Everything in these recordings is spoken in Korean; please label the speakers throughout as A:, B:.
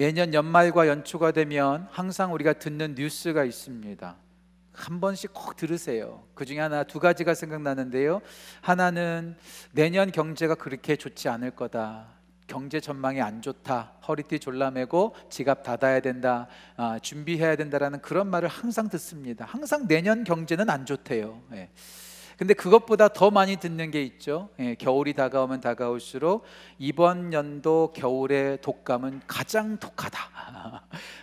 A: 매년 연말과 연초가 되면 항상 우리가 듣는 뉴스가 있습니다. 한 번씩 꼭 들으세요. 그 중에 하나 두 가지가 생각나는데요. 하나는 내년 경제가 그렇게 좋지 않을 거다. 경제 전망이 안 좋다. 허리띠 졸라매고 지갑 닫아야 된다. 아, 준비해야 된다라는 그런 말을 항상 듣습니다. 항상 내년 경제는 안 좋대요. 예. 근데 그것보다 더 많이 듣는 게 있죠. 예, 겨울이 다가오면 다가올수록 이번 연도 겨울의 독감은 가장 독하다.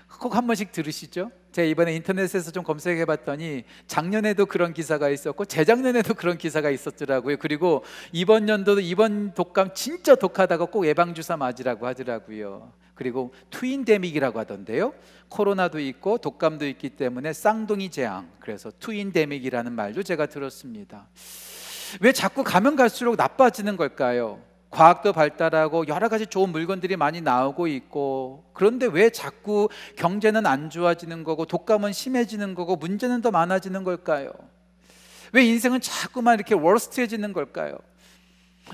A: 꼭 한 번씩 들으시죠? 제가 이번에 인터넷에서 좀 검색해 봤더니 작년에도 그런 기사가 있었고 재작년에도 그런 기사가 있었더라고요. 그리고 이번 연도도 이번 독감 진짜 독하다고 꼭 예방 주사 맞으라고 하더라고요. 그리고 트윈데믹이라고 하던데요. 코로나도 있고 독감도 있기 때문에 쌍둥이 재앙. 그래서 트윈데믹이라는 말도 제가 들었습니다. 왜 자꾸 가면 갈수록 나빠지는 걸까요? 과학도 발달하고 여러 가지 좋은 물건들이 많이 나오고 있고 그런데 왜 자꾸 경제는 안 좋아지는 거고 독감은 심해지는 거고 문제는 더 많아지는 걸까요? 왜 인생은 자꾸만 이렇게 워스트해지는 걸까요?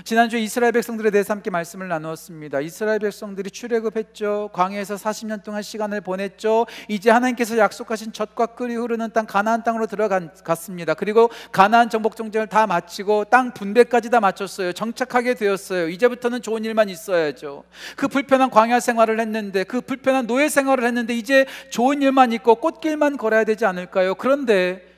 A: 지난주에 이스라엘 백성들에 대해서 함께 말씀을 나누었습니다. 이스라엘 백성들이 출애굽했죠. 광야에서 40년 동안 시간을 보냈죠. 이제 하나님께서 약속하신 젖과 끓이 흐르는 땅 가나안 땅으로 들어갔습니다. 그리고 가나안 정복 정쟁을 다 마치고 땅 분배까지 다 마쳤어요. 정착하게 되었어요. 이제부터는 좋은 일만 있어야죠. 그 불편한 광야 생활을 했는데 그 불편한 노예 생활을 했는데 이제 좋은 일만 있고 꽃길만 걸어야 되지 않을까요? 그런데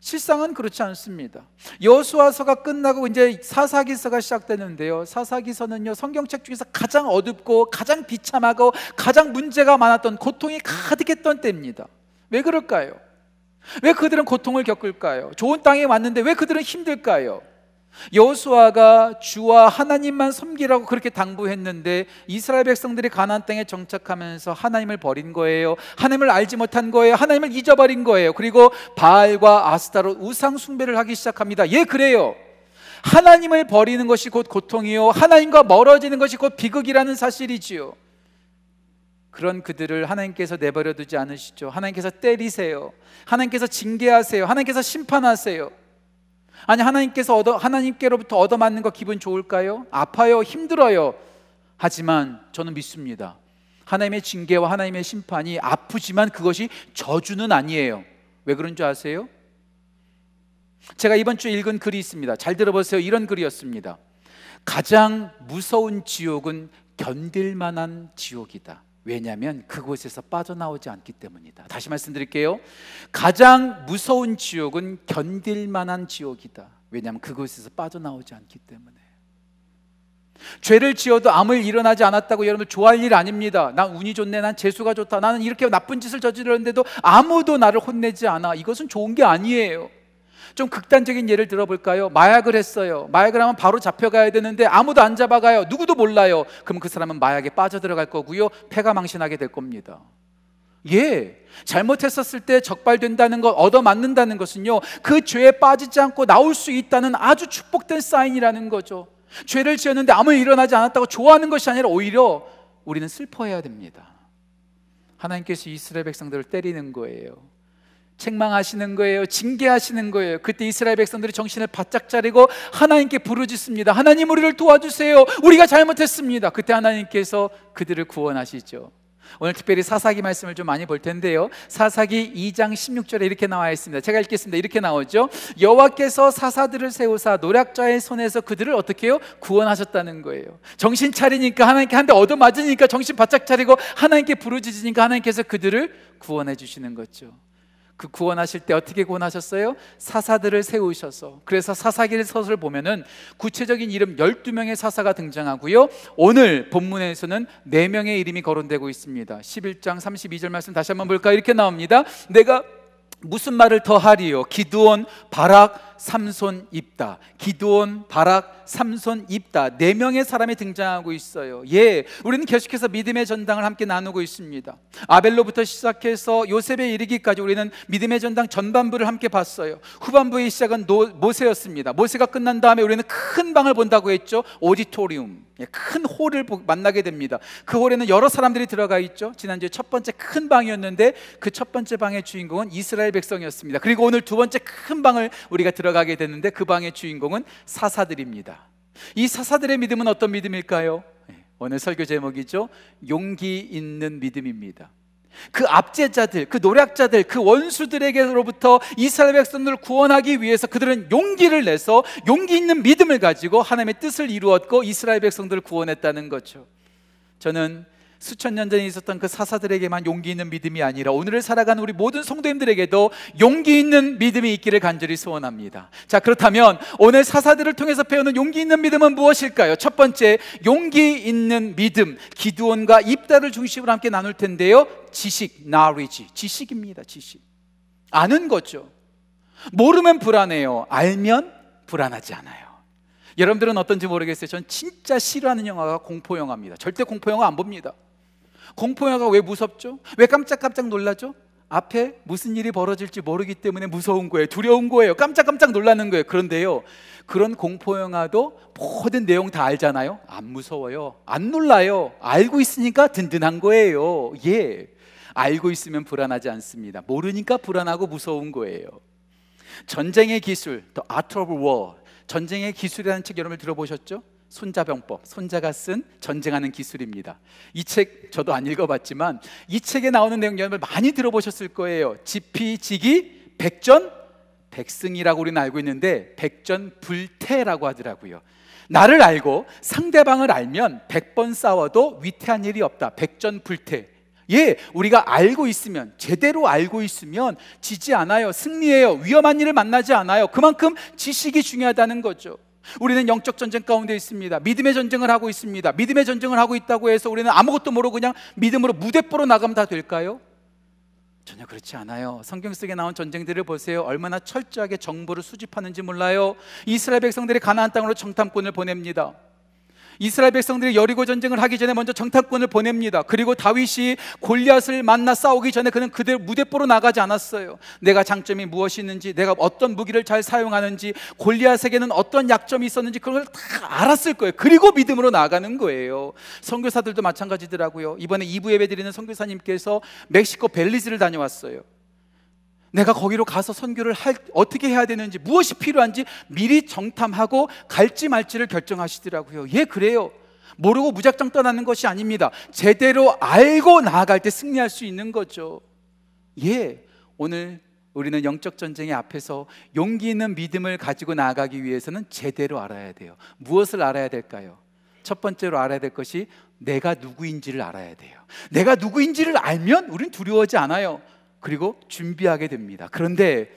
A: 실상은 그렇지 않습니다. 여수아서가 끝나고 이제 사사기서가 시작되는데요. 사사기서는요 성경책 중에서 가장 어둡고 가장 비참하고 가장 문제가 많았던 고통이 가득했던 때입니다. 왜 그럴까요? 왜 그들은 고통을 겪을까요? 좋은 땅에 왔는데 왜 그들은 힘들까요? 여호수아가 주와 하나님만 섬기라고 그렇게 당부했는데 이스라엘 백성들이 가나안 땅에 정착하면서 하나님을 버린 거예요. 하나님을 알지 못한 거예요. 하나님을 잊어버린 거예요. 그리고 바알과 아스타로 우상 숭배를 하기 시작합니다. 예, 그래요. 하나님을 버리는 것이 곧 고통이요. 하나님과 멀어지는 것이 곧 비극이라는 사실이지요. 그런 그들을 하나님께서 내버려 두지 않으시죠. 하나님께서 때리세요. 하나님께서 징계하세요. 하나님께서 심판하세요. 아니 하나님께서 얻어 하나님께로부터 얻어맞는 거 기분 좋을까요? 아파요, 힘들어요. 하지만 저는 믿습니다. 하나님의 징계와 하나님의 심판이 아프지만 그것이 저주는 아니에요. 왜 그런 줄 아세요? 제가 이번 주에 읽은 글이 있습니다. 잘 들어보세요. 이런 글이었습니다. 가장 무서운 지옥은 견딜 만한 지옥이다. 왜냐하면 그곳에서 빠져나오지 않기 때문이다. 다시 말씀드릴게요. 가장 무서운 지옥은 견딜 만한 지옥이다. 왜냐하면 그곳에서 빠져나오지 않기 때문에. 죄를 지어도 아무 일 일어나지 않았다고 여러분 좋아할 일 아닙니다. 난 운이 좋네, 난 재수가 좋다, 나는 이렇게 나쁜 짓을 저질렀는데도 아무도 나를 혼내지 않아. 이것은 좋은 게 아니에요. 좀 극단적인 예를 들어볼까요? 마약을 했어요. 마약을 하면 바로 잡혀가야 되는데 아무도 안 잡아가요. 누구도 몰라요. 그럼 그 사람은 마약에 빠져들어갈 거고요. 폐가 망신하게 될 겁니다. 예. 잘못했었을 때 적발된다는 것, 얻어맞는다는 것은요, 그 죄에 빠지지 않고 나올 수 있다는 아주 축복된 사인이라는 거죠. 죄를 지었는데 아무 일 일어나지 않았다고 좋아하는 것이 아니라 오히려 우리는 슬퍼해야 됩니다. 하나님께서 이스라엘 백성들을 때리는 거예요. 책망하시는 거예요. 징계하시는 거예요. 그때 이스라엘 백성들이 정신을 바짝 차리고 하나님께 부르짖습니다. 하나님 우리를 도와주세요. 우리가 잘못했습니다. 그때 하나님께서 그들을 구원하시죠. 오늘 특별히 사사기 말씀을 좀 많이 볼 텐데요. 사사기 2장 16절에 이렇게 나와 있습니다. 제가 읽겠습니다. 이렇게 나오죠. 여호와께서 사사들을 세우사 노략자의 손에서 그들을 어떻게 해요? 구원하셨다는 거예요. 정신 차리니까 하나님께 한 대 얻어 맞으니까 정신 바짝 차리고 하나님께 부르짖으니까 하나님께서 그들을 구원해 주시는 거죠. 그 구원하실 때 어떻게 구원하셨어요? 사사들을 세우셔서 그래서 사사기를 서술 보면은 구체적인 이름 12명의 사사가 등장하고요 오늘 본문에서는 4명의 이름이 거론되고 있습니다 11장 32절 말씀 다시 한번 볼까요? 이렇게 나옵니다 내가 무슨 말을 더 하리요? 기드온, 바락, 삼손, 입다. 기드온, 바락, 삼손, 입다. 네 명의 사람이 등장하고 있어요. 예, 우리는 계속해서 믿음의 전당을 함께 나누고 있습니다. 아벨로부터 시작해서 요셉에 이르기까지 우리는 믿음의 전당 전반부를 함께 봤어요. 후반부의 시작은 노, 모세였습니다. 모세가 끝난 다음에 우리는 큰 방을 본다고 했죠. auditorium. 예, 큰 홀을 만나게 됩니다. 그 홀에는 여러 사람들이 들어가 있죠. 지난주에 첫 번째 큰 방이었는데 그 첫 번째 방의 주인공은 이스라엘 백성이었습니다. 그리고 오늘 두 번째 큰 방을 우리가 들어가게 되는데 그 방의 주인공은 사사들입니다. 이 사사들의 믿음은 어떤 믿음일까요? 예, 오늘 설교 제목이죠. 용기 있는 믿음입니다. 그 압제자들, 그 노략자들, 그 원수들에게로부터 이스라엘 백성들을 구원하기 위해서 그들은 용기를 내서 용기 있는 믿음을 가지고 하나님의 뜻을 이루었고 이스라엘 백성들을 구원했다는 거죠. 저는 수천 년 전에 있었던 그 사사들에게만 용기 있는 믿음이 아니라 오늘을 살아가는 우리 모든 성도님들에게도 용기 있는 믿음이 있기를 간절히 소원합니다. 자, 그렇다면 오늘 사사들을 통해서 배우는 용기 있는 믿음은 무엇일까요? 첫 번째, 용기 있는 믿음. 기두원과 입다를 중심으로 함께 나눌 텐데요. 지식, knowledge. 지식입니다. 지식. 아는 거죠. 모르면 불안해요. 알면 불안하지 않아요. 여러분들은 어떤지 모르겠어요. 전 진짜 싫어하는 영화가 공포 영화입니다. 절대 공포 영화 안 봅니다. 공포영화가 왜 무섭죠? 왜 깜짝깜짝 놀라죠? 앞에 무슨 일이 벌어질지 모르기 때문에 무서운 거예요. 두려운 거예요. 깜짝깜짝 놀라는 거예요. 그런데요, 그런 공포영화도 모든 내용 다 알잖아요. 안 무서워요. 안 놀라요. 알고 있으니까 든든한 거예요. 예. 알고 있으면 불안하지 않습니다. 모르니까 불안하고 무서운 거예요. 전쟁의 기술, The Art of War. 전쟁의 기술이라는 책 여러분 들어보셨죠? 손자병법, 손자가 쓴 전쟁하는 기술입니다. 이 책 저도 안 읽어봤지만 이 책에 나오는 내용 여러분 많이 들어보셨을 거예요. 지피지기 백전 백승이라고 우리는 알고 있는데 백전 불태라고 하더라고요. 나를 알고 상대방을 알면 백번 싸워도 위태한 일이 없다. 백전 불태. 예, 우리가 알고 있으면 제대로 알고 있으면 지지 않아요. 승리해요. 위험한 일을 만나지 않아요. 그만큼 지식이 중요하다는 거죠. 우리는 영적 전쟁 가운데 있습니다. 믿음의 전쟁을 하고 있습니다. 믿음의 전쟁을 하고 있다고 해서 우리는 아무것도 모르고 그냥 믿음으로 무대뽀로 나가면 다 될까요? 전혀 그렇지 않아요. 성경 속에 나온 전쟁들을 보세요. 얼마나 철저하게 정보를 수집하는지 몰라요. 이스라엘 백성들이 가나안 땅으로 정탐꾼을 보냅니다. 이스라엘 백성들이 여리고 전쟁을 하기 전에 먼저 정탐꾼을 보냅니다. 그리고 다윗이 골리앗을 만나 싸우기 전에 그는 그대로 무대포로 나가지 않았어요. 내가 장점이 무엇이 있는지, 내가 어떤 무기를 잘 사용하는지, 골리앗에게는 어떤 약점이 있었는지 그걸 다 알았을 거예요. 그리고 믿음으로 나가는 거예요. 선교사들도 마찬가지더라고요. 이번에 2부 예배 드리는 선교사님께서 멕시코 벨리즈를 다녀왔어요. 내가 거기로 가서 선교를 할, 어떻게 해야 되는지, 무엇이 필요한지 미리 정탐하고 갈지 말지를 결정하시더라고요. 예, 그래요. 모르고 무작정 떠나는 것이 아닙니다. 제대로 알고 나아갈 때 승리할 수 있는 거죠. 예, 오늘 우리는 영적 전쟁의 앞에서 용기 있는 믿음을 가지고 나아가기 위해서는 제대로 알아야 돼요. 무엇을 알아야 될까요? 첫 번째로 알아야 될 것이 내가 누구인지를 알아야 돼요. 내가 누구인지를 알면 우린 두려워하지 않아요. 그리고 준비하게 됩니다. 그런데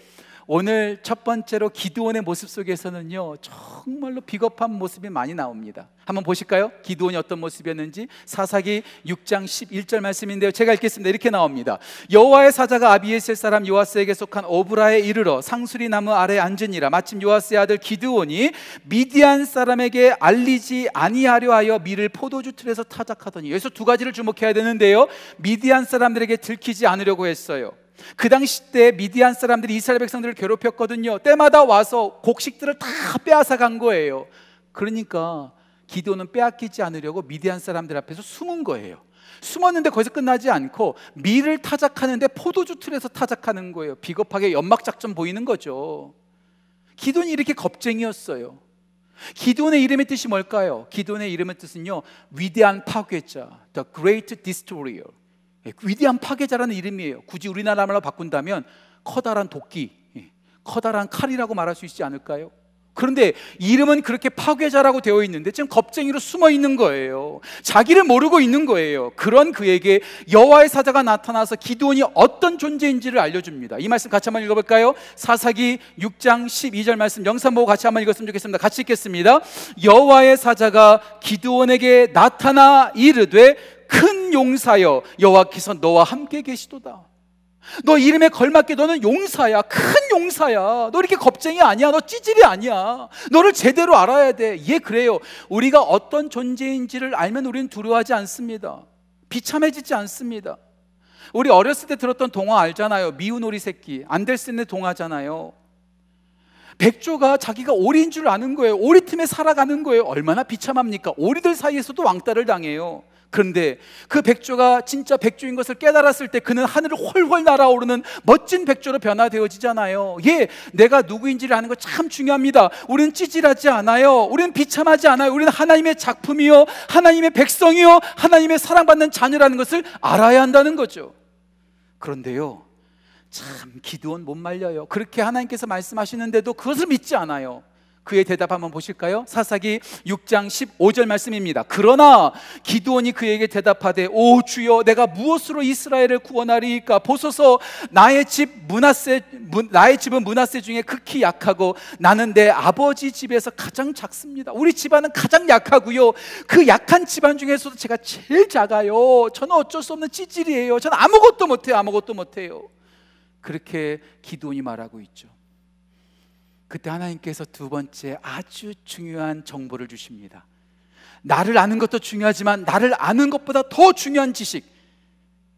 A: 오늘 첫 번째로 기도원의 모습 속에서는요 정말로 비겁한 모습이 많이 나옵니다. 한번 보실까요? 기도원이 어떤 모습이었는지 사사기 6장 11절 말씀인데요. 제가 읽겠습니다. 이렇게 나옵니다. 여호와의 사자가 아비에셀 사람 요아스에게 속한 오브라에 이르러 상수리 나무 아래 앉으니라. 마침 요아스의 아들 기드온이 미디안 사람에게 알리지 아니하려 하여 밀을 포도주 틀에서 타작하더니 여기서 두 가지를 주목해야 되는데요. 미디안 사람들에게 들키지 않으려고 했어요. 그 당시 때 미디안 사람들이 이스라엘 백성들을 괴롭혔거든요. 때마다 와서 곡식들을 다 빼앗아 간 거예요. 그러니까 기도는 빼앗기지 않으려고 미디안 사람들 앞에서 숨은 거예요. 숨었는데 거기서 끝나지 않고 밀을 타작하는데 포도주 틀에서 타작하는 거예요. 비겁하게 연막 작전 보이는 거죠. 기돈이 이렇게 겁쟁이였어요. 기돈의 이름의 뜻이 뭘까요? 기돈의 이름의 뜻은요. 위대한 파괴자, the great destroyer. 예, 위대한 파괴자라는 이름이에요. 굳이 우리나라 말로 바꾼다면 커다란 도끼, 예, 커다란 칼이라고 말할 수 있지 않을까요? 그런데 이름은 그렇게 파괴자라고 되어 있는데 지금 겁쟁이로 숨어 있는 거예요. 자기를 모르고 있는 거예요. 그런 그에게 여호와의 사자가 나타나서 기도원이 어떤 존재인지를 알려줍니다. 이 말씀 같이 한번 읽어볼까요? 사사기 6장 12절 말씀 영상 보고 같이 한번 읽었으면 좋겠습니다. 같이 읽겠습니다. 여호와의 사자가 기도원에게 나타나 이르되 큰 용사여 여호와께서 너와 함께 계시도다. 너 이름에 걸맞게 너는 용사야. 큰 용사야. 너 이렇게 겁쟁이 아니야. 너 찌질이 아니야. 너를 제대로 알아야 돼. 예, 그래요. 우리가 어떤 존재인지를 알면 우리는 두려워하지 않습니다. 비참해지지 않습니다. 우리 어렸을 때 들었던 동화 알잖아요. 미운 오리 새끼. 안델슨의 동화잖아요. 백조가 자기가 오리인 줄 아는 거예요. 오리 틈에 살아가는 거예요. 얼마나 비참합니까? 오리들 사이에서도 왕따를 당해요. 그런데 그 백조가 진짜 백조인 것을 깨달았을 때 그는 하늘을 훨훨 날아오르는 멋진 백조로 변화되어지잖아요. 예, 내가 누구인지를 아는 거 참 중요합니다. 우리는 찌질하지 않아요. 우리는 비참하지 않아요. 우리는 하나님의 작품이요, 하나님의 백성이요, 하나님의 사랑받는 자녀라는 것을 알아야 한다는 거죠. 그런데요, 참 기도원 못 말려요. 그렇게 하나님께서 말씀하시는데도 그것을 믿지 않아요. 그의 대답 한번 보실까요? 사사기 6장 15절 말씀입니다. 그러나 기드온이 그에게 대답하되 오 주여 내가 무엇으로 이스라엘을 구원하리까 보소서 나의 집 문하세 나의 집은 문하세 중에 극히 약하고 나는 내 아버지 집에서 가장 작습니다. 우리 집안은 가장 약하고요. 그 약한 집안 중에서도 제가 제일 작아요. 저는 어쩔 수 없는 찌질이에요. 저는 아무것도 못해요. 아무것도 못해요. 그렇게 기드온이 말하고 있죠. 그때 하나님께서 두 번째 아주 중요한 정보를 주십니다. 나를 아는 것도 중요하지만 나를 아는 것보다 더 중요한 지식.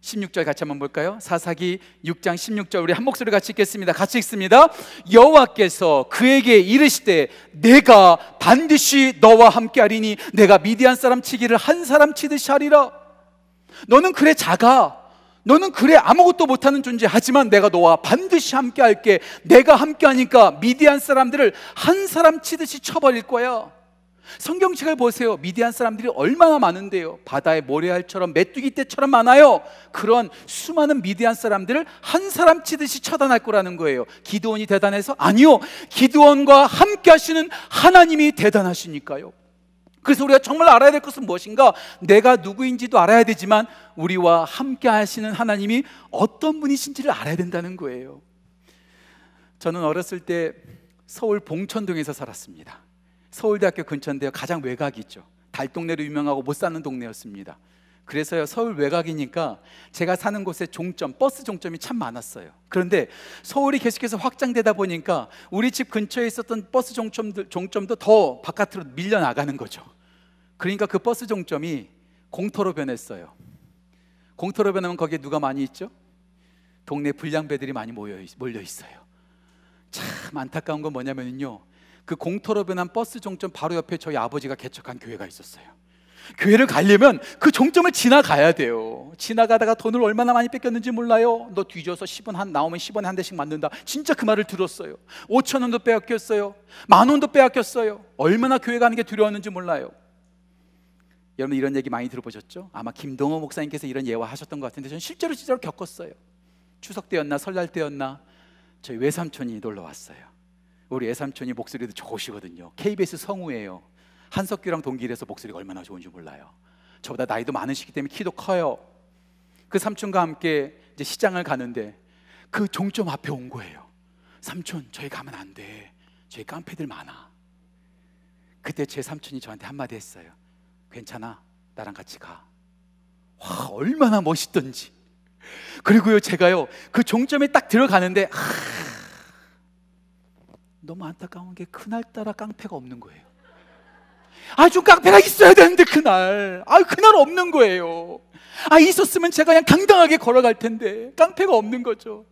A: 16절 같이 한번 볼까요? 사사기 6장 16절 우리 한 목소리 같이 읽겠습니다. 같이 읽습니다. 여호와께서 그에게 이르시되 내가 반드시 너와 함께 하리니 내가 미디안 사람 치기를 한 사람 치듯이 하리라. 너는 그래 작아. 너는 그래 아무것도 못하는 존재. 하지만 내가 너와 반드시 함께 할게. 내가 함께 하니까 미디안 사람들을 한 사람 치듯이 쳐버릴 거야. 성경책을 보세요. 미디안 사람들이 얼마나 많은데요. 바다의 모래알처럼 메뚜기 떼처럼 많아요. 그런 수많은 미디안 사람들을 한 사람 치듯이 처단할 거라는 거예요. 기드온이 대단해서? 아니요. 기드온과 함께 하시는 하나님이 대단하시니까요 그래서 우리가 정말 알아야 될 것은 무엇인가? 내가 누구인지도 알아야 되지만 우리와 함께 하시는 하나님이 어떤 분이신지를 알아야 된다는 거예요. 저는 어렸을 때 서울 봉천동에서 살았습니다. 서울대학교 근처인데요. 가장 외곽이죠. 달동네로 유명하고 못 사는 동네였습니다. 그래서요, 서울 외곽이니까 제가 사는 곳에 종점, 버스 종점이 참 많았어요. 그런데 서울이 계속해서 확장되다 보니까 우리 집 근처에 있었던 버스 종점들, 종점도 더 바깥으로 밀려 나가는 거죠. 그러니까 그 버스 종점이 공터로 변했어요. 공터로 변하면 거기에 누가 많이 있죠? 동네 불량배들이 많이 모여 몰려 있어요. 참 안타까운 건 뭐냐면요. 그 공터로 변한 버스 종점 바로 옆에 저희 아버지가 개척한 교회가 있었어요. 교회를 가려면 그 종점을 지나가야 돼요. 지나가다가 돈을 얼마나 많이 뺏겼는지 몰라요. 너 뒤져서 10원 한 나오면 10원에 한 대씩 맞는다. 진짜 그 말을 들었어요. 5천 원도 빼앗겼어요. 만 원도 빼앗겼어요. 얼마나 교회 가는 게 두려웠는지 몰라요. 여러분 이런 얘기 많이 들어보셨죠? 아마 김동호 목사님께서 이런 예화 하셨던 것 같은데 저는 실제로 진짜로 겪었어요. 추석 때였나 설날 때였나 저희 외삼촌이 놀러 왔어요. 우리 외삼촌이 목소리도 좋으시거든요. KBS 성우예요. 한석규랑 동기라서 목소리가 얼마나 좋은지 몰라요. 저보다 나이도 많으시기 때문에 키도 커요. 그 삼촌과 함께 이제 시장을 가는데 그 종점 앞에 온 거예요. 삼촌, 저희 가면 안 돼. 저희 깡패들 많아. 그때 제 삼촌이 저한테 한마디 했어요. 괜찮아. 나랑 같이 가. 와, 얼마나 멋있던지. 그리고요, 제가요, 그 종점에 딱 들어가는데, 하, 너무 안타까운 게 그날따라 깡패가 없는 거예요. 아주 깡패가 있어야 되는데, 그날. 아, 그날 없는 거예요. 아, 있었으면 제가 그냥 당당하게 걸어갈 텐데, 깡패가 없는 거죠.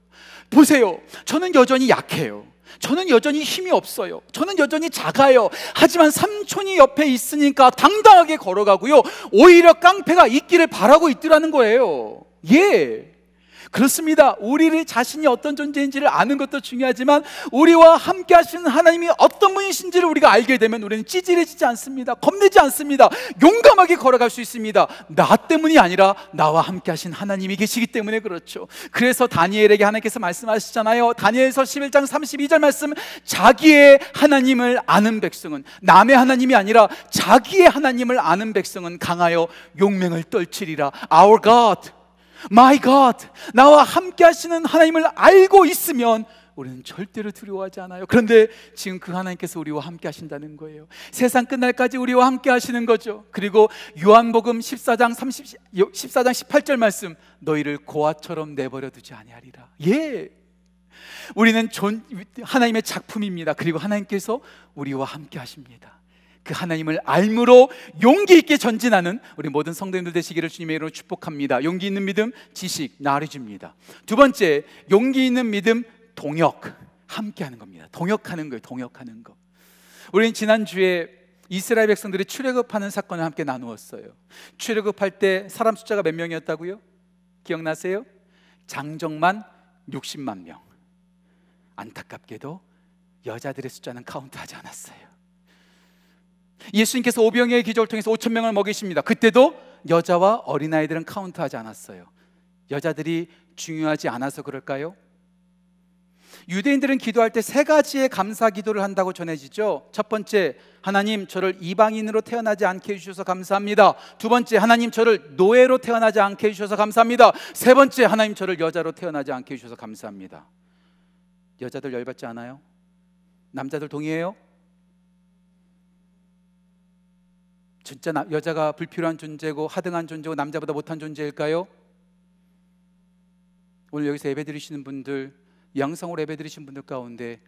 A: 보세요. 저는 여전히 약해요. 저는 여전히 힘이 없어요. 저는 여전히 작아요. 하지만 삼촌이 옆에 있으니까 당당하게 걸어가고요. 오히려 깡패가 있기를 바라고 있더라는 거예요. 예. 그렇습니다. 우리를 자신이 어떤 존재인지를 아는 것도 중요하지만 우리와 함께 하시는 하나님이 어떤 분이신지를 우리가 알게 되면 우리는 찌질해지지 않습니다. 겁내지 않습니다. 용감하게 걸어갈 수 있습니다. 나 때문이 아니라 나와 함께 하신 하나님이 계시기 때문에 그렇죠. 그래서 다니엘에게 하나님께서 말씀하시잖아요. 다니엘서 11장 32절 말씀 자기의 하나님을 아는 백성은 남의 하나님이 아니라 자기의 하나님을 아는 백성은 강하여 용맹을 떨치리라. Our God My God, 나와 함께 하시는 하나님을 알고 있으면 우리는 절대로 두려워하지 않아요. 그런데 지금 그 하나님께서 우리와 함께 하신다는 거예요. 세상 끝날까지 우리와 함께 하시는 거죠. 그리고 요한복음 14장 30 14장 18절 말씀 너희를 고아처럼 내버려 두지 아니하리라. 예. 우리는 존, 하나님의 작품입니다. 그리고 하나님께서 우리와 함께 하십니다. 그 하나님을 알므로 용기 있게 전진하는 우리 모든 성도님들 되시기를 주님의 이름으로 축복합니다. 용기 있는 믿음, 지식, knowledge입니다. 두 번째, 용기 있는 믿음, 동역. 함께 하는 겁니다. 동역하는 거예요. 동역하는 거. 우리는 지난주에 이스라엘 백성들이 출애굽하는 사건을 함께 나누었어요. 출애굽할 때 사람 숫자가 몇 명이었다고요? 기억나세요? 장정만 60만 명. 안타깝게도 여자들의 숫자는 카운트하지 않았어요. 예수님께서 오병이의 기적을 통해서 5천 명을 먹이십니다. 그때도 여자와 어린아이들은 카운트하지 않았어요. 여자들이 중요하지 않아서 그럴까요? 유대인들은 기도할 때 세 가지의 감사 기도를 한다고 전해지죠. 첫 번째, 하나님 저를 이방인으로 태어나지 않게 해주셔서 감사합니다. 두 번째, 하나님 저를 노예로 태어나지 않게 해주셔서 감사합니다. 세 번째, 하나님 저를 여자로 태어나지 않게 해주셔서 감사합니다. 여자들 열받지 않아요? 남자들 동의해요? 진짜 여자가 불필요한 존재고 하등한 존재고 남자보다 못한 존재일까요? 오늘 여기서 예배 드리시는 분들 양성으로 예배 드리신 분들 가운데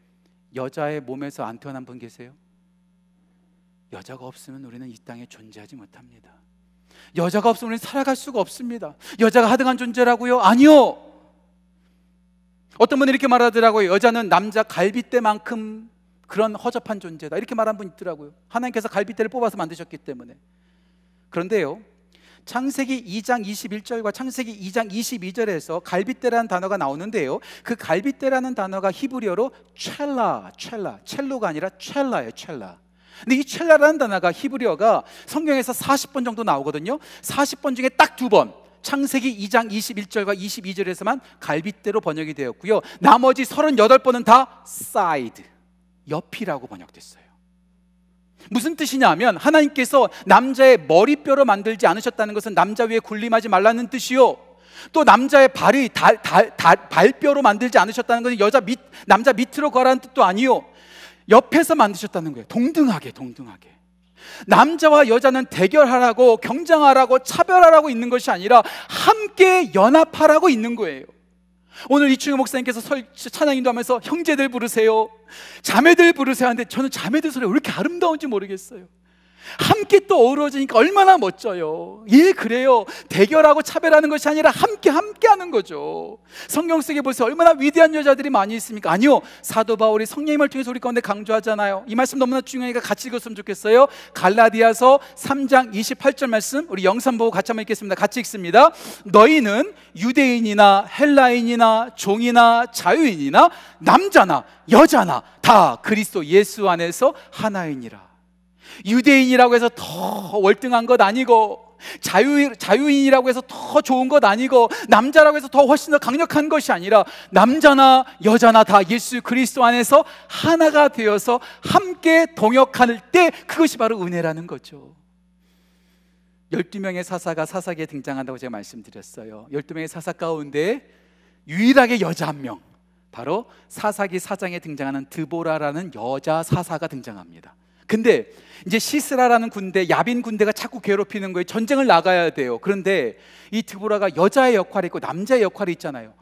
A: 여자의 몸에서 안 태어난 분 계세요? 여자가 없으면 우리는 이 땅에 존재하지 못합니다. 여자가 없으면 우리는 살아갈 수가 없습니다. 여자가 하등한 존재라고요? 아니요. 어떤 분이 이렇게 말하더라고요. 여자는 남자 갈비대만큼 그런 허접한 존재다. 이렇게 말한 분 있더라고요. 하나님께서 갈빗대를 뽑아서 만드셨기 때문에. 그런데요. 창세기 2장 21절과 창세기 2장 22절에서 갈빗대라는 단어가 나오는데요. 그 갈빗대라는 단어가 히브리어로 첼라, 첼라, 첼로가 아니라 첼라예요, 첼라. 근데 이 첼라라는 단어가 히브리어가 성경에서 40번 정도 나오거든요. 40번 중에 딱 두 번. 창세기 2장 21절과 22절에서만 갈빗대로 번역이 되었고요. 나머지 38번은 다 사이드, 옆이라고 번역됐어요. 무슨 뜻이냐면 하나님께서 남자의 머리뼈로 만들지 않으셨다는 것은 남자 위에 군림하지 말라는 뜻이요. 또 남자의 발이 달, 달, 달, 발뼈로 만들지 않으셨다는 것은 여자 밑, 남자 밑으로 거라는 뜻도 아니요. 옆에서 만드셨다는 거예요. 동등하게, 동등하게. 남자와 여자는 대결하라고, 경쟁하라고, 차별하라고 있는 것이 아니라 함께 연합하라고 있는 거예요. 오늘 이충효 목사님께서 찬양 인도하면서 형제들 부르세요. 자매들 부르세요 하는데 저는 자매들 소리가 왜 이렇게 아름다운지 모르겠어요. 함께 또 어우러지니까 얼마나 멋져요. 예, 그래요. 대결하고 차별하는 것이 아니라 함께 함께 하는 거죠. 성경 속에 보세요. 얼마나 위대한 여자들이 많이 있습니까? 아니요. 사도 바울이 성령님을 통해서 우리 가운데 강조하잖아요. 이 말씀 너무나 중요하니까 같이 읽었으면 좋겠어요. 갈라디아서 3장 28절 말씀 우리 영상 보고 같이 한번 읽겠습니다. 같이 읽습니다. 너희는 유대인이나 헬라인이나 종이나 자유인이나 남자나 여자나 다 그리스도 예수 안에서 하나이니라. 유대인이라고 해서 더 월등한 것 아니고 자유, 자유인이라고 해서 더 좋은 것 아니고 남자라고 해서 더 훨씬 더 강력한 것이 아니라 남자나 여자나 다 예수 그리스도 안에서 하나가 되어서 함께 동역할 때 그것이 바로 은혜라는 거죠. 12명의 사사가 사사기에 등장한다고 제가 말씀드렸어요. 12명의 사사 가운데 유일하게 여자 한 명. 바로 사사기 사장에 등장하는 드보라라는 여자 사사가 등장합니다. 근데 이제 시스라라는 군대, 야빈 군대가 자꾸 괴롭히는 거예요. 전쟁을 나가야 돼요. 그런데 이 드보라가 여자의 역할이 있고 남자의 역할이 있잖아요.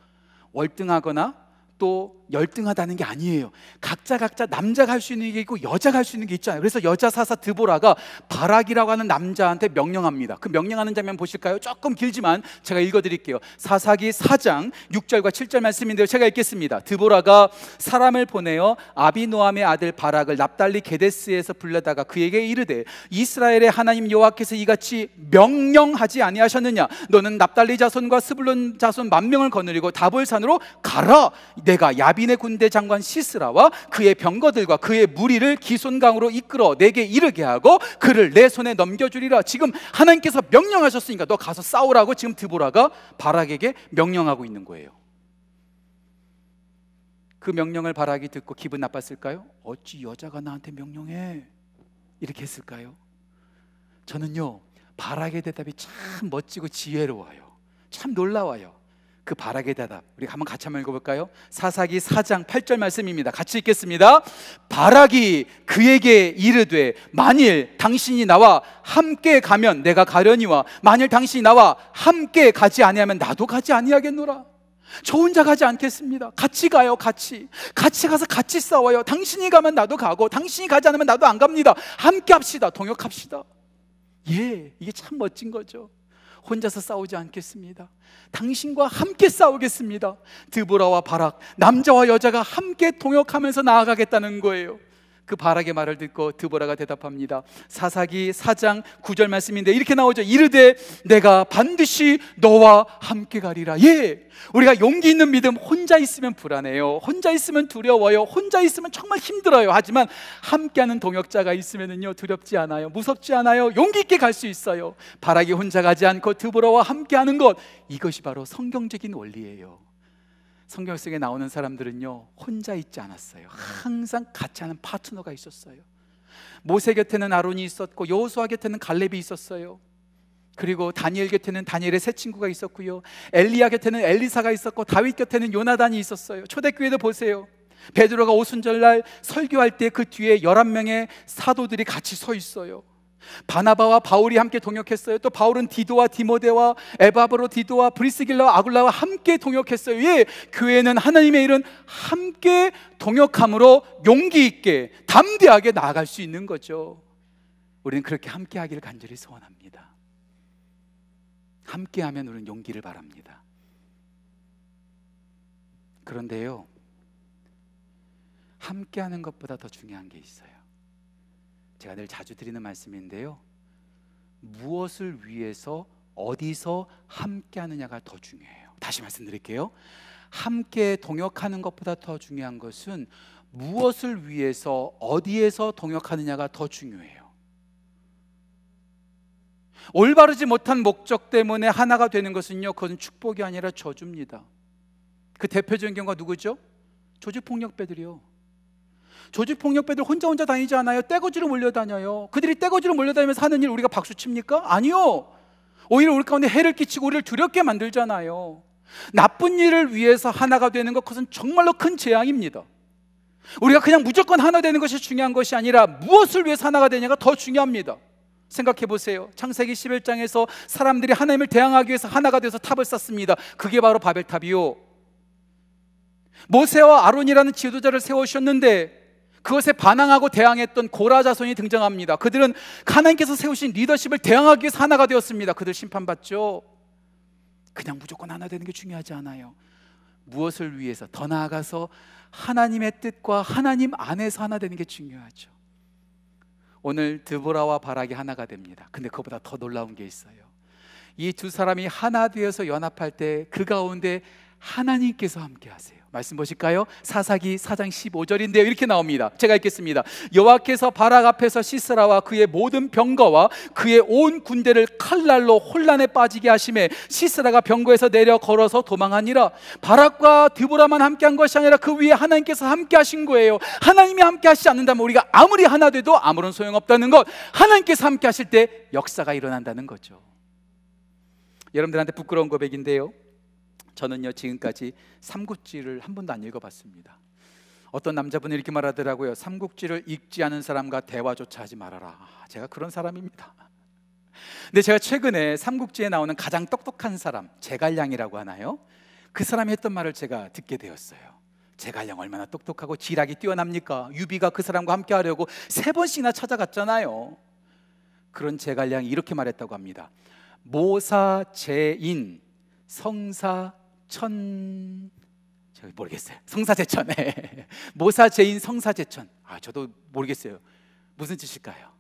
A: 월등하거나 또 열등하다는 게 아니에요. 각자 각자 남자가 할 수 있는 게 있고 여자가 할 수 있는 게 있잖아요. 그래서 여자 사사 드보라가 바락이라고 하는 남자한테 명령합니다. 그 명령하는 장면 보실까요? 조금 길지만 제가 읽어 드릴게요. 사사기 4장 6절과 7절 말씀인데요. 제가 읽겠습니다. 드보라가 사람을 보내어 아비노함의 아들 바락을 납달리 게데스에서 불러다가 그에게 이르되 이스라엘의 하나님 여호와께서 이같이 명령하지 아니하셨느냐? 너는 납달리 자손과 스불론 자손 만 명을 거느리고 다볼산으로 가라. 내가 야비 야빈의 군대 장관 시스라와 그의 병거들과 그의 무리를 기손강으로 이끌어 내게 이르게 하고 그를 내 손에 넘겨주리라. 지금 하나님께서 명령하셨으니까 너 가서 싸우라고 지금 드보라가 바락에게 명령하고 있는 거예요. 그 명령을 바락이 듣고 기분 나빴을까요? 어찌 여자가 나한테 명령해? 이렇게 했을까요? 저는요, 바락의 대답이 참 멋지고 지혜로워요. 참 놀라워요. 그 바락의 대답 우리 한번 같이 한번 읽어볼까요? 사사기 4장 8절 말씀입니다. 같이 읽겠습니다. 바락이 그에게 이르되 만일 당신이 나와 함께 가면 내가 가려니와 만일 당신이 나와 함께 가지 아니하면 나도 가지 아니하겠노라. 저 혼자 가지 않겠습니다. 같이 가요 같이. 같이 가서 같이 싸워요. 당신이 가면 나도 가고 당신이 가지 않으면 나도 안 갑니다. 함께 합시다. 동역합시다. 예 이게 참 멋진 거죠 혼자서 싸우지 않겠습니다. 당신과 함께 싸우겠습니다. 드보라와 바락, 남자와 여자가 함께 동역하면서 나아가겠다는 거예요.
B: 그 바락의 말을 듣고 드보라가 대답합니다. 사사기 4장 9절 말씀인데 이렇게 나오죠. 이르되 내가 반드시 너와 함께 가리라. 예. 우리가 용기 있는 믿음 혼자 있으면 불안해요. 혼자 있으면 두려워요. 혼자 있으면 정말 힘들어요. 하지만 함께하는 동역자가 있으면은요 두렵지 않아요. 무섭지 않아요. 용기 있게 갈 수 있어요. 바락이 혼자 가지 않고 드보라와 함께하는 것 이것이 바로 성경적인 원리예요. 성경 속에 나오는 사람들은요 혼자 있지 않았어요. 항상 같이 하는 파트너가 있었어요. 모세 곁에는 아론이 있었고 여호수아 곁에는 갈렙이 있었어요. 그리고 다니엘 곁에는 다니엘의 새 친구가 있었고요. 엘리야 곁에는 엘리사가 있었고 다윗 곁에는 요나단이 있었어요. 초대교회도 보세요. 베드로가 오순절날 설교할 때 그 뒤에 11명의 사도들이 같이 서 있어요. 바나바와 바울이 함께 동역했어요. 또 바울은 디도와 디모데와 에바브로 디도와 브리스길라와 아굴라와 함께 동역했어요. 예, 교회는 하나님의 일은 함께 동역함으로 용기 있게 담대하게 나아갈 수 있는 거죠. 우리는 그렇게 함께 하기를 간절히 소원합니다. 함께 하면 우리는 용기를 바랍니다. 그런데요. 함께 하는 것보다 더 중요한 게 있어요. 제가 늘 자주 드리는 말씀인데요. 무엇을 위해서 어디서 함께 하느냐가 더 중요해요. 다시 말씀드릴게요. 함께 동역하는 것보다 더 중요한 것은 무엇을 위해서 어디에서 동역하느냐가 더 중요해요. 올바르지 못한 목적 때문에 하나가 되는 것은요, 그것은 축복이 아니라 저주입니다. 그 대표적인 경우가 누구죠? 조직 폭력배들이요. 조직폭력배들 혼자 혼자 다니지 않아요. 떼거지로 몰려다녀요. 그들이 떼거지로 몰려다니면서 하는 일 우리가 박수 칩니까? 아니요. 오히려 우리 가운데 해를 끼치고 우리를 두렵게 만들잖아요. 나쁜 일을 위해서 하나가 되는 것 그것은 정말로 큰 재앙입니다. 우리가 그냥 무조건 하나 되는 것이 중요한 것이 아니라 무엇을 위해서 하나가 되냐가 더 중요합니다. 생각해 보세요. 창세기 11장에서 사람들이 하나님을 대항하기 위해서 하나가 되어서 탑을 쌓습니다. 그게 바로 바벨탑이요. 모세와 아론이라는 지도자를 세우셨는데 그것에 반항하고 대항했던 고라 자손이 등장합니다. 그들은 하나님께서 세우신 리더십을 대항하기 위해서 하나가 되었습니다. 그들 심판받죠. 그냥 무조건 하나 되는 게 중요하지 않아요. 무엇을 위해서 더 나아가서 하나님의 뜻과 하나님 안에서 하나 되는 게 중요하죠. 오늘 드보라와 바락이 하나가 됩니다. 근데 그보다 더 놀라운 게 있어요. 이 두 사람이 하나 되어서 연합할 때 그 가운데 하나님께서 함께 하세요. 말씀 보실까요? 사사기 4장 15절인데요. 이렇게 나옵니다. 제가 읽겠습니다. 여호와께서 바락 앞에서 시스라와 그의 모든 병거와 그의 온 군대를 칼날로 혼란에 빠지게 하심에 시스라가 병거에서 내려 걸어서 도망하니라. 바락과 드보라만 함께한 것이 아니라 그 위에 하나님께서 함께하신 거예요. 하나님이 함께하시지 않는다면 우리가 아무리 하나 돼도 아무런 소용없다는 것. 하나님께서 함께하실 때 역사가 일어난다는 거죠. 여러분들한테 부끄러운 고백인데요. 저는요 지금까지 삼국지를 한 번도 안 읽어봤습니다. 어떤 남자분이 이렇게 말하더라고요. 삼국지를 읽지 않은 사람과 대화조차 하지 말아라. 제가 그런 사람입니다. 근데 제가 최근에 삼국지에 나오는 가장 똑똑한 사람 제갈량이라고 하나요? 그 사람이 했던 말을 제가 듣게 되었어요. 제갈량 얼마나 똑똑하고 지략이 뛰어납니까? 유비가 그 사람과 함께 하려고 세 번씩이나 찾아갔잖아요. 그런 제갈량이 이렇게 말했다고 합니다. 모사제인 성사 천저 모르겠어요. 성사제천. 네. 모사제인 성사제천. 아, 저도 모르겠어요. 무슨 뜻일까요?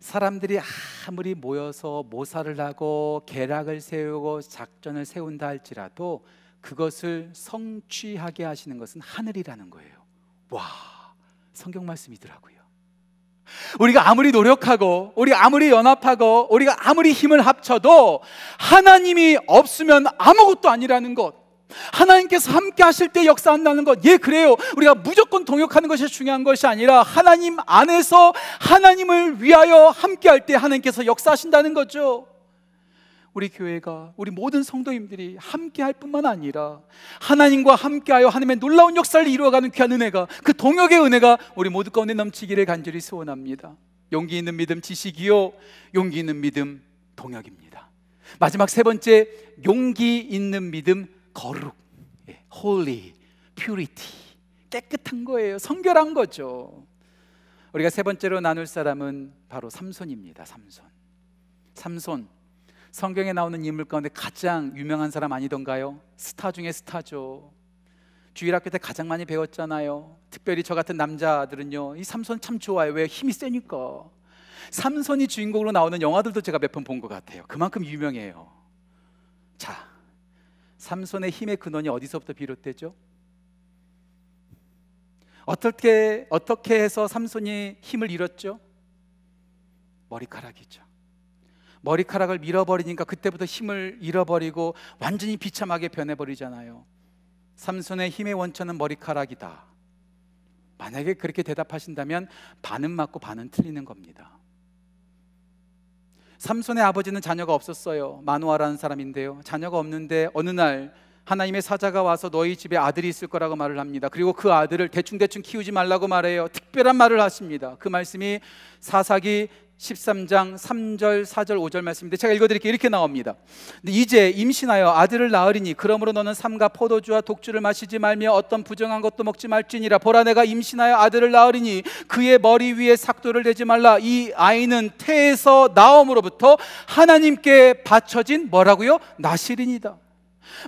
B: 사람들이 아무리 모여서 모사를 하고 계략을 세우고 작전을 세운다 할지라도 그것을 성취하게 하시는 것은 하늘이라는 거예요. 와, 성경 말씀이더라고요. 우리가 아무리 노력하고, 우리가 아무리 연합하고, 우리가 아무리 힘을 합쳐도 하나님이 없으면 아무것도 아니라는 것. 하나님께서 함께 하실 때 역사한다는 것. 예, 그래요. 우리가 무조건 동역하는 것이 중요한 것이 아니라 하나님 안에서 하나님을 위하여 함께 할 때 하나님께서 역사하신다는 거죠. 우리 교회가 우리 모든 성도님들이 함께 할 뿐만 아니라 하나님과 함께하여 하나님의 놀라운 역사를 이루어가는 귀한 은혜가 그 동역의 은혜가 우리 모두 가운데 넘치기를 간절히 소원합니다. 용기 있는 믿음 지식이요 용기 있는 믿음 동역입니다. 마지막 세 번째 용기 있는 믿음 거룩 예, holy, purity 깨끗한 거예요. 성결한 거죠. 우리가 세 번째로 나눌 사람은 바로 삼손입니다. 삼손. 삼손 성경에 나오는 인물 가운데 가장 유명한 사람 아니던가요? 스타 중에 스타죠. 주일학교 때 가장 많이 배웠잖아요. 특별히 저 같은 남자들은요, 이 삼손 참 좋아요. 왜 힘이 세니까. 삼손이 주인공으로 나오는 영화들도 제가 몇편본것 같아요. 그만큼 유명해요. 자, 삼손의 힘의 근원이 어디서부터 비롯되죠? 어떻게 어떻게 해서 삼손이 힘을 잃었죠? 머리카락이죠. 머리카락을 밀어버리니까 그때부터 힘을 잃어버리고 완전히 비참하게 변해버리잖아요. 삼손의 힘의 원천은 머리카락이다. 만약에 그렇게 대답하신다면 반은 맞고 반은 틀리는 겁니다. 삼손의 아버지는 자녀가 없었어요. 마누아라는 사람인데요. 자녀가 없는데 어느 날 하나님의 사자가 와서 너희 집에 아들이 있을 거라고 말을 합니다. 그리고 그 아들을 대충대충 키우지 말라고 말해요. 특별한 말을 하십니다. 그 말씀이 사사기 13장 3절, 4절, 5절 말씀인데 제가 읽어드릴게요. 이렇게 나옵니다. 이제 임신하여 아들을 낳으리니 그러므로 너는 삼가 포도주와 독주를 마시지 말며 어떤 부정한 것도 먹지 말지니라. 보라 내가 임신하여 아들을 낳으리니 그의 머리 위에 삭도를 대지 말라. 이 아이는 태에서 나옴으로부터 하나님께 바쳐진 뭐라고요? 나실이니다.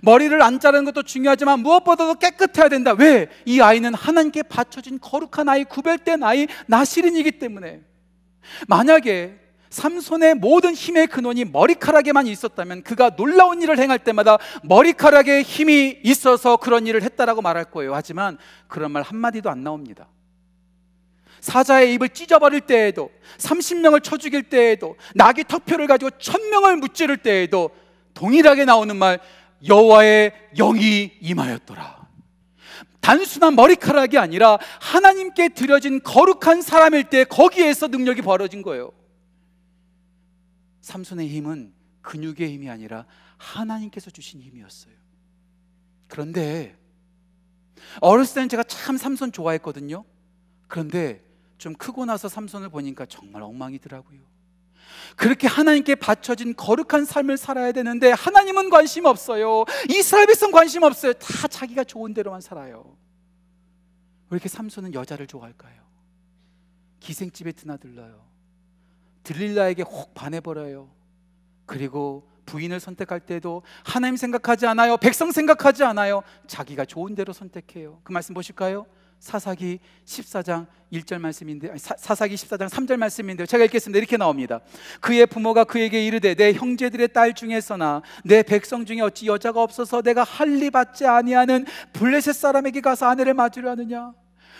B: 머리를 안 자르는 것도 중요하지만 무엇보다도 깨끗해야 된다. 왜? 이 아이는 하나님께 바쳐진 거룩한 아이, 구별된 아이, 나실인이기 때문에. 만약에 삼손의 모든 힘의 근원이 머리카락에만 있었다면 그가 놀라운 일을 행할 때마다 머리카락에 힘이 있어서 그런 일을 했다라고 말할 거예요. 하지만 그런 말 한마디도 안 나옵니다. 사자의 입을 찢어버릴 때에도 30명을 쳐 죽일 때에도 나귀 턱표를 가지고 1000명을 무찌를 때에도 동일하게 나오는 말 여호와의 영이 임하였더라. 단순한 머리카락이 아니라 하나님께 드려진 거룩한 사람일 때 거기에서 능력이 벌어진 거예요. 삼손의 힘은 근육의 힘이 아니라 하나님께서 주신 힘이었어요. 그런데 어렸을 때는 제가 참 삼손 좋아했거든요. 그런데 좀 크고 나서 삼손을 보니까 정말 엉망이더라고요. 그렇게 하나님께 바쳐진 거룩한 삶을 살아야 되는데 하나님은 관심 없어요. 이스라엘 백성 관심 없어요. 다 자기가 좋은 대로만 살아요. 왜 이렇게 삼손은 여자를 좋아할까요? 기생집에 드나들러요. 들릴라에게 혹 반해버려요. 그리고 부인을 선택할 때도 하나님 생각하지 않아요. 백성 생각하지 않아요. 자기가 좋은 대로 선택해요. 그 말씀 보실까요? 사사기 14장 1절 말씀인데 사, 사기 14장 3절 말씀인데요. 제가 읽겠습니다. 이렇게 나옵니다. 그의 부모가 그에게 이르되 내 형제들의 딸 중에서나 내 백성 중에 어찌 여자가 없어서 내가 할리 받지 아니하는 블레셋 사람에게 가서 아내를 맞으려 하느냐?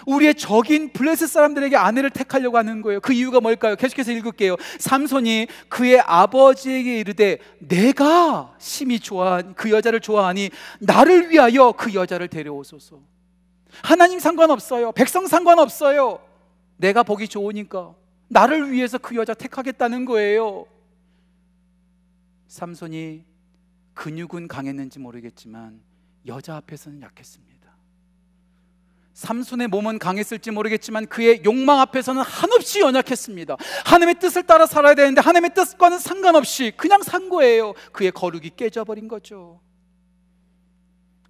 B: 우리의 적인 블레셋 사람들에게 아내를 택하려고 하는 거예요. 그 이유가 뭘까요? 계속해서 읽을게요. 삼손이 그의 아버지에게 이르되 내가 심히 좋아한 그 여자를 좋아하니 나를 위하여 그 여자를 데려오소서. 하나님 상관없어요. 백성 상관없어요. 내가 보기 좋으니까 나를 위해서 그 여자 택하겠다는 거예요. 삼손이 근육은 강했는지 모르겠지만 여자 앞에서는 약했습니다. 삼손의 몸은 강했을지 모르겠지만 그의 욕망 앞에서는 한없이 연약했습니다. 하나님의 뜻을 따라 살아야 되는데 하나님의 뜻과는 상관없이 그냥 산 거예요. 그의 거룩이 깨져버린 거죠.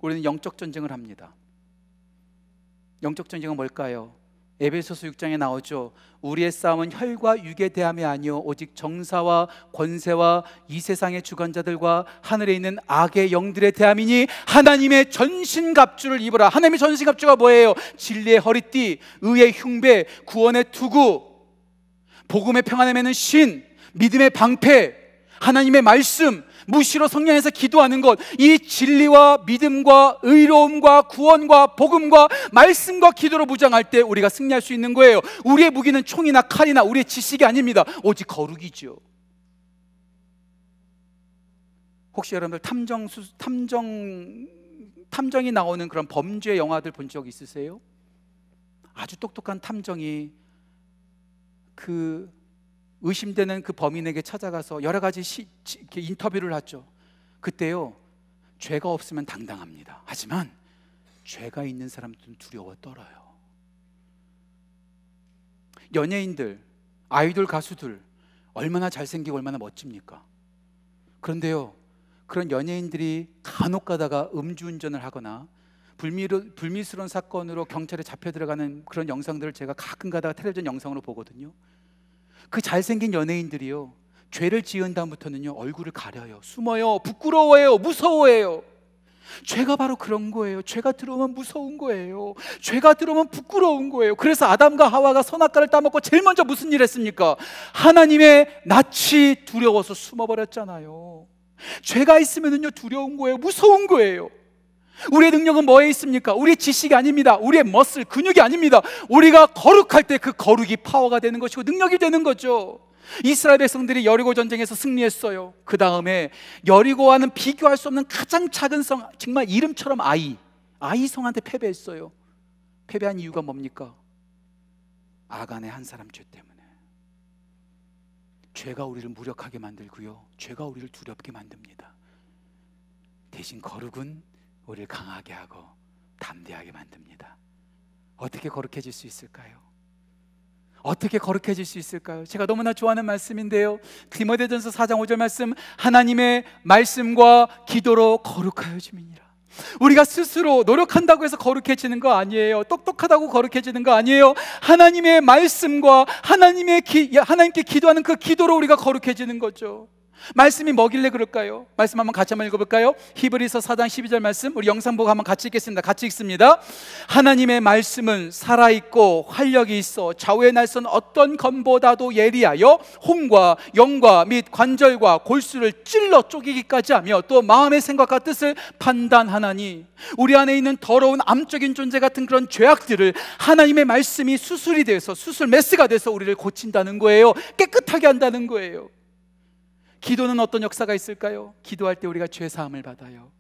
B: 우리는 영적 전쟁을 합니다. 영적 전쟁은 뭘까요? 에베소서 6장에 나오죠. 우리의 싸움은 혈과 육에 대함이 아니요 오직 정사와 권세와 이 세상의 주관자들과 하늘에 있는 악의 영들의 대함이니 하나님의 전신갑주를 입으라. 하나님의 전신갑주가 뭐예요? 진리의 허리띠, 의의 흉배, 구원의 투구, 복음의 평안에 매는 신, 믿음의 방패, 하나님의 말씀, 무시로 성령에서 기도하는 것, 이 진리와 믿음과 의로움과 구원과 복음과 말씀과 기도로 무장할 때 우리가 승리할 수 있는 거예요. 우리의 무기는 총이나 칼이나 우리의 지식이 아닙니다. 오직 거룩이죠. 혹시 여러분들 탐정 수, 탐정 탐정이 나오는 그런 범죄 영화들 본 적 있으세요? 아주 똑똑한 탐정이 그 의심되는 그 범인에게 찾아가서 여러 가지 시, 인터뷰를 하죠. 그때요, 죄가 없으면 당당합니다. 하지만 죄가 있는 사람들은 두려워 떨어요. 연예인들, 아이돌 가수들 얼마나 잘생기고 얼마나 멋집니까? 그런데요, 그런 연예인들이 간혹 가다가 음주운전을 하거나 불미로, 불미스러운 사건으로 경찰에 잡혀 들어가는 그런 영상들을 제가 가끔 가다가 텔레비전 영상으로 보거든요. 그 잘생긴 연예인들이요. 죄를 지은 다음부터는요. 얼굴을 가려요. 숨어요. 부끄러워해요. 무서워해요. 죄가 바로 그런 거예요. 죄가 들어오면 무서운 거예요. 죄가 들어오면 부끄러운 거예요. 그래서 아담과 하와가 선악과를 따먹고 제일 먼저 무슨 일 했습니까? 하나님의 낯이 두려워서 숨어버렸잖아요. 죄가 있으면요 두려운 거예요. 무서운 거예요. 우리의 능력은 뭐에 있습니까? 우리의 지식이 아닙니다. 우리의 머슬, 근육이 아닙니다. 우리가 거룩할 때 그 거룩이 파워가 되는 것이고 능력이 되는 거죠. 이스라엘 백성들이 여리고 전쟁에서 승리했어요. 그 다음에 여리고와는 비교할 수 없는 가장 작은 성, 정말 이름처럼 아이, 아이 성한테 패배했어요. 패배한 이유가 뭡니까? 아간의 한 사람 죄 때문에. 죄가 우리를 무력하게 만들고요. 죄가 우리를 두렵게 만듭니다. 대신 거룩은 우리를 강하게 하고 담대하게 만듭니다. 어떻게 거룩해질 수 있을까요? 어떻게 거룩해질 수 있을까요? 제가 너무나 좋아하는 말씀인데요. 디모데전서 4장 5절 말씀 하나님의 말씀과 기도로 거룩하여 주민이라. 우리가 스스로 노력한다고 해서 거룩해지는 거 아니에요. 똑똑하다고 거룩해지는 거 아니에요. 하나님의 말씀과 하나님의 기, 하나님께 기도하는 그 기도로 우리가 거룩해지는 거죠. 말씀이 뭐길래 그럴까요? 말씀 한번 같이 한번 읽어볼까요? 히브리서 4장 12절 말씀 우리 영상 보고 한번 같이 읽겠습니다. 같이 읽습니다. 하나님의 말씀은 살아있고 활력이 있어 좌우의 날선 어떤 검보다도 예리하여 홍과 영과 및 관절과 골수를 찔러 쪼개기까지 하며 또 마음의 생각과 뜻을 판단하나니 우리 안에 있는 더러운 암적인 존재 같은 그런 죄악들을 하나님의 말씀이 수술이 돼서 수술 메스가 돼서 우리를 고친다는 거예요. 깨끗하게 한다는 거예요. 기도는 어떤 역사가 있을까요? 기도할 때 우리가 죄 사함을 받아요.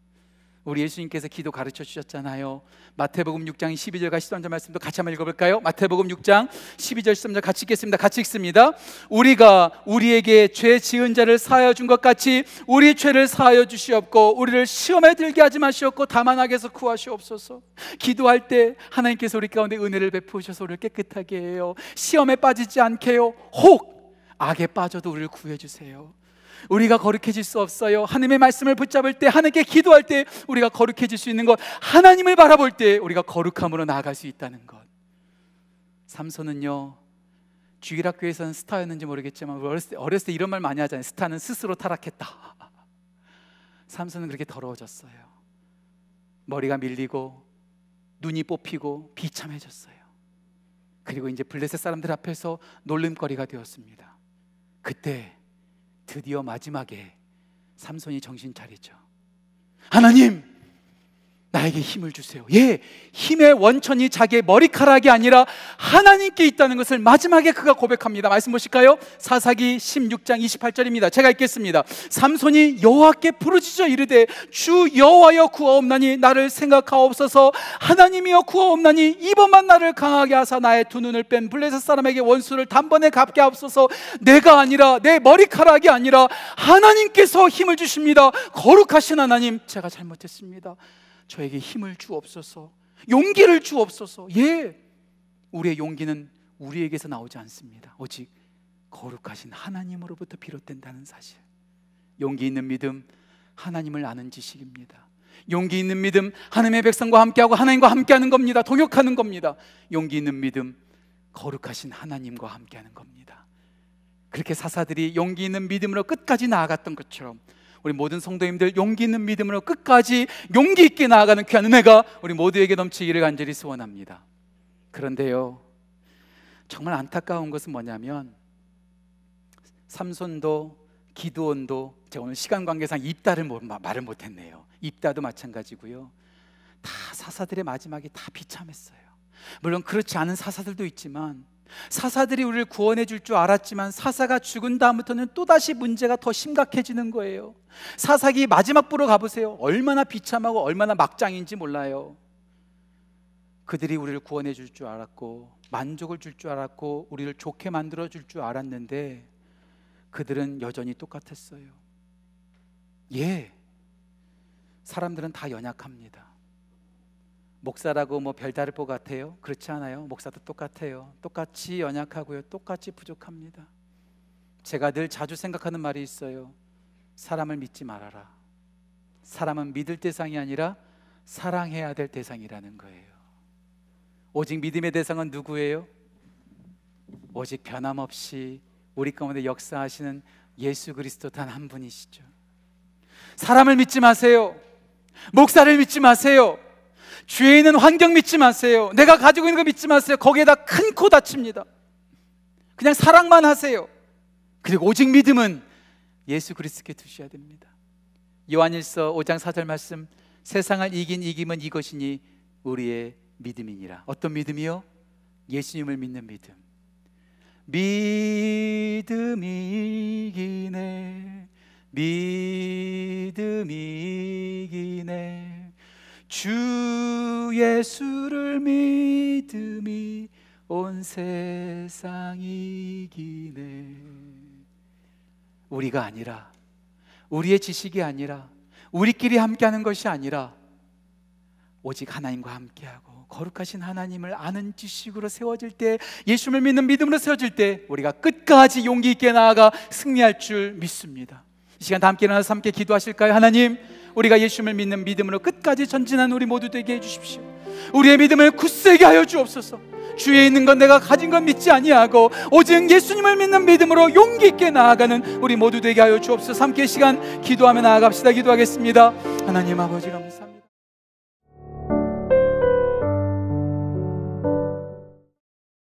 B: 우리 예수님께서 기도 가르쳐 주셨잖아요. 마태복음 6장 12절과 13절 말씀도 같이 한번 읽어볼까요? 마태복음 6장 12절 13절 같이 읽겠습니다. 같이 읽습니다. 우리가 우리에게 죄 지은 자를 사하여 준 것 같이 우리 죄를 사하여 주시옵고 우리를 시험에 들게 하지 마시옵고 다만 악에서 구하시옵소서. 기도할 때 하나님께서 우리 가운데 은혜를 베푸셔서 우리를 깨끗하게 해요. 시험에 빠지지 않게 요 혹 악에 빠져도 우리를 구해 주세요. 우리가 거룩해질 수 없어요. 하나님의 말씀을 붙잡을 때, 하나님께 기도할 때 우리가 거룩해질 수 있는 것, 하나님을 바라볼 때 우리가 거룩함으로 나아갈 수 있다는 것. 삼손은요, 주일학교에서는 스타였는지 모르겠지만 어렸을 때, 어렸을 때 이런 말 많이 하잖아요. 스타는 스스로 타락했다. 삼손은 그렇게 더러워졌어요. 머리가 밀리고 눈이 뽑히고 비참해졌어요. 그리고 이제 블레셋 사람들 앞에서 놀림거리가 되었습니다. 그때 드디어 마지막에 삼손이 정신 차리죠. 하나님, 나에게 힘을 주세요. 예, 힘의 원천이 자기의 머리카락이 아니라 하나님께 있다는 것을 마지막에 그가 고백합니다. 말씀 보실까요? 사사기 16장 28절입니다. 제가 읽겠습니다. 삼손이 여호와께 부르짖어 이르되 주 여호와여 구하옵나니 나를 생각하옵소서 하나님이여 구하옵나니 이번만 나를 강하게 하사 나의 두 눈을 뺀 블레셋 사람에게 원수를 단번에 갚게 하옵소서 내가 아니라 내 머리카락이 아니라 하나님께서 힘을 주십니다. 거룩하신 하나님 제가 잘못했습니다. 저에게 힘을 주옵소서. 용기를 주옵소서. 예. 우리의 용기는 우리에게서 나오지 않습니다. 오직 거룩하신 하나님으로부터 비롯된다는 사실. 용기 있는 믿음, 하나님을 아는 지식입니다. 용기 있는 믿음, 하나님의 백성과 함께하고 하나님과 함께하는 겁니다. 동역하는 겁니다. 용기 있는 믿음, 거룩하신 하나님과 함께하는 겁니다. 그렇게 사사들이 용기 있는 믿음으로 끝까지 나아갔던 것처럼 우리 모든 성도님들 용기 있는 믿음으로 끝까지 용기 있게 나아가는 귀한 은혜가 우리 모두에게 넘치기를 간절히 소원합니다. 그런데요, 정말 안타까운 것은 뭐냐면 삼손도 기도원도 제가 오늘 시간 관계상 입다를 말을 못했네요. 입다도 마찬가지고요. 다 사사들의 마지막이 다 비참했어요. 물론 그렇지 않은 사사들도 있지만 사사들이 우리를 구원해 줄 줄 알았지만 사사가 죽은 다음부터는 또다시 문제가 더 심각해지는 거예요. 사사기 마지막 부로 가보세요. 얼마나 비참하고 얼마나 막장인지 몰라요. 그들이 우리를 구원해 줄 줄 알았고 만족을 줄 줄 알았고 우리를 좋게 만들어 줄 줄 알았는데 그들은 여전히 똑같았어요. 예. 사람들은 다 연약합니다. 목사라고 뭐 별다를 것 같아요? 그렇지 않아요. 목사도 똑같아요. 똑같이 연약하고요. 똑같이 부족합니다. 제가 늘 자주 생각하는 말이 있어요. 사람을 믿지 말아라. 사람은 믿을 대상이 아니라 사랑해야 될 대상이라는 거예요. 오직 믿음의 대상은 누구예요? 오직 변함없이 우리 가운데 역사하시는 예수 그리스도 단 한 분이시죠. 사람을 믿지 마세요. 목사를 믿지 마세요. 주위에 있는 환경 믿지 마세요. 내가 가지고 있는 거 믿지 마세요. 거기에다 큰 코 다칩니다. 그냥 사랑만 하세요. 그리고 오직 믿음은 예수 그리스도께 두셔야 됩니다. 요한일서 5장 4절 말씀 세상을 이긴 이김은 이것이니 우리의 믿음이니라. 어떤 믿음이요? 예수님을 믿는 믿음. 믿음이 이기네. 믿음이 이기네. 주 예수를 믿음이 온 세상 이기네. 우리가 아니라 우리의 지식이 아니라 우리끼리 함께하는 것이 아니라 오직 하나님과 함께하고 거룩하신 하나님을 아는 지식으로 세워질 때 예수를 믿는 믿음으로 세워질 때 우리가 끝까지 용기 있게 나아가 승리할 줄 믿습니다. 이 시간 다 함께 일어나서 함께 기도하실까요? 하나님, 우리가 예수를 믿는 믿음으로 끝까지 전진한 우리 모두 되게 해 주십시오. 우리의 믿음을 굳세게 하여 주옵소서. 주위에 있는 건 내가 가진 건 믿지 아니하고 오직 예수님을 믿는 믿음으로 용기 있게 나아가는 우리 모두 되게 하여 주옵소서. 함께 시간 기도하며 나아갑시다. 기도하겠습니다. 하나님 아버지 감사합니다.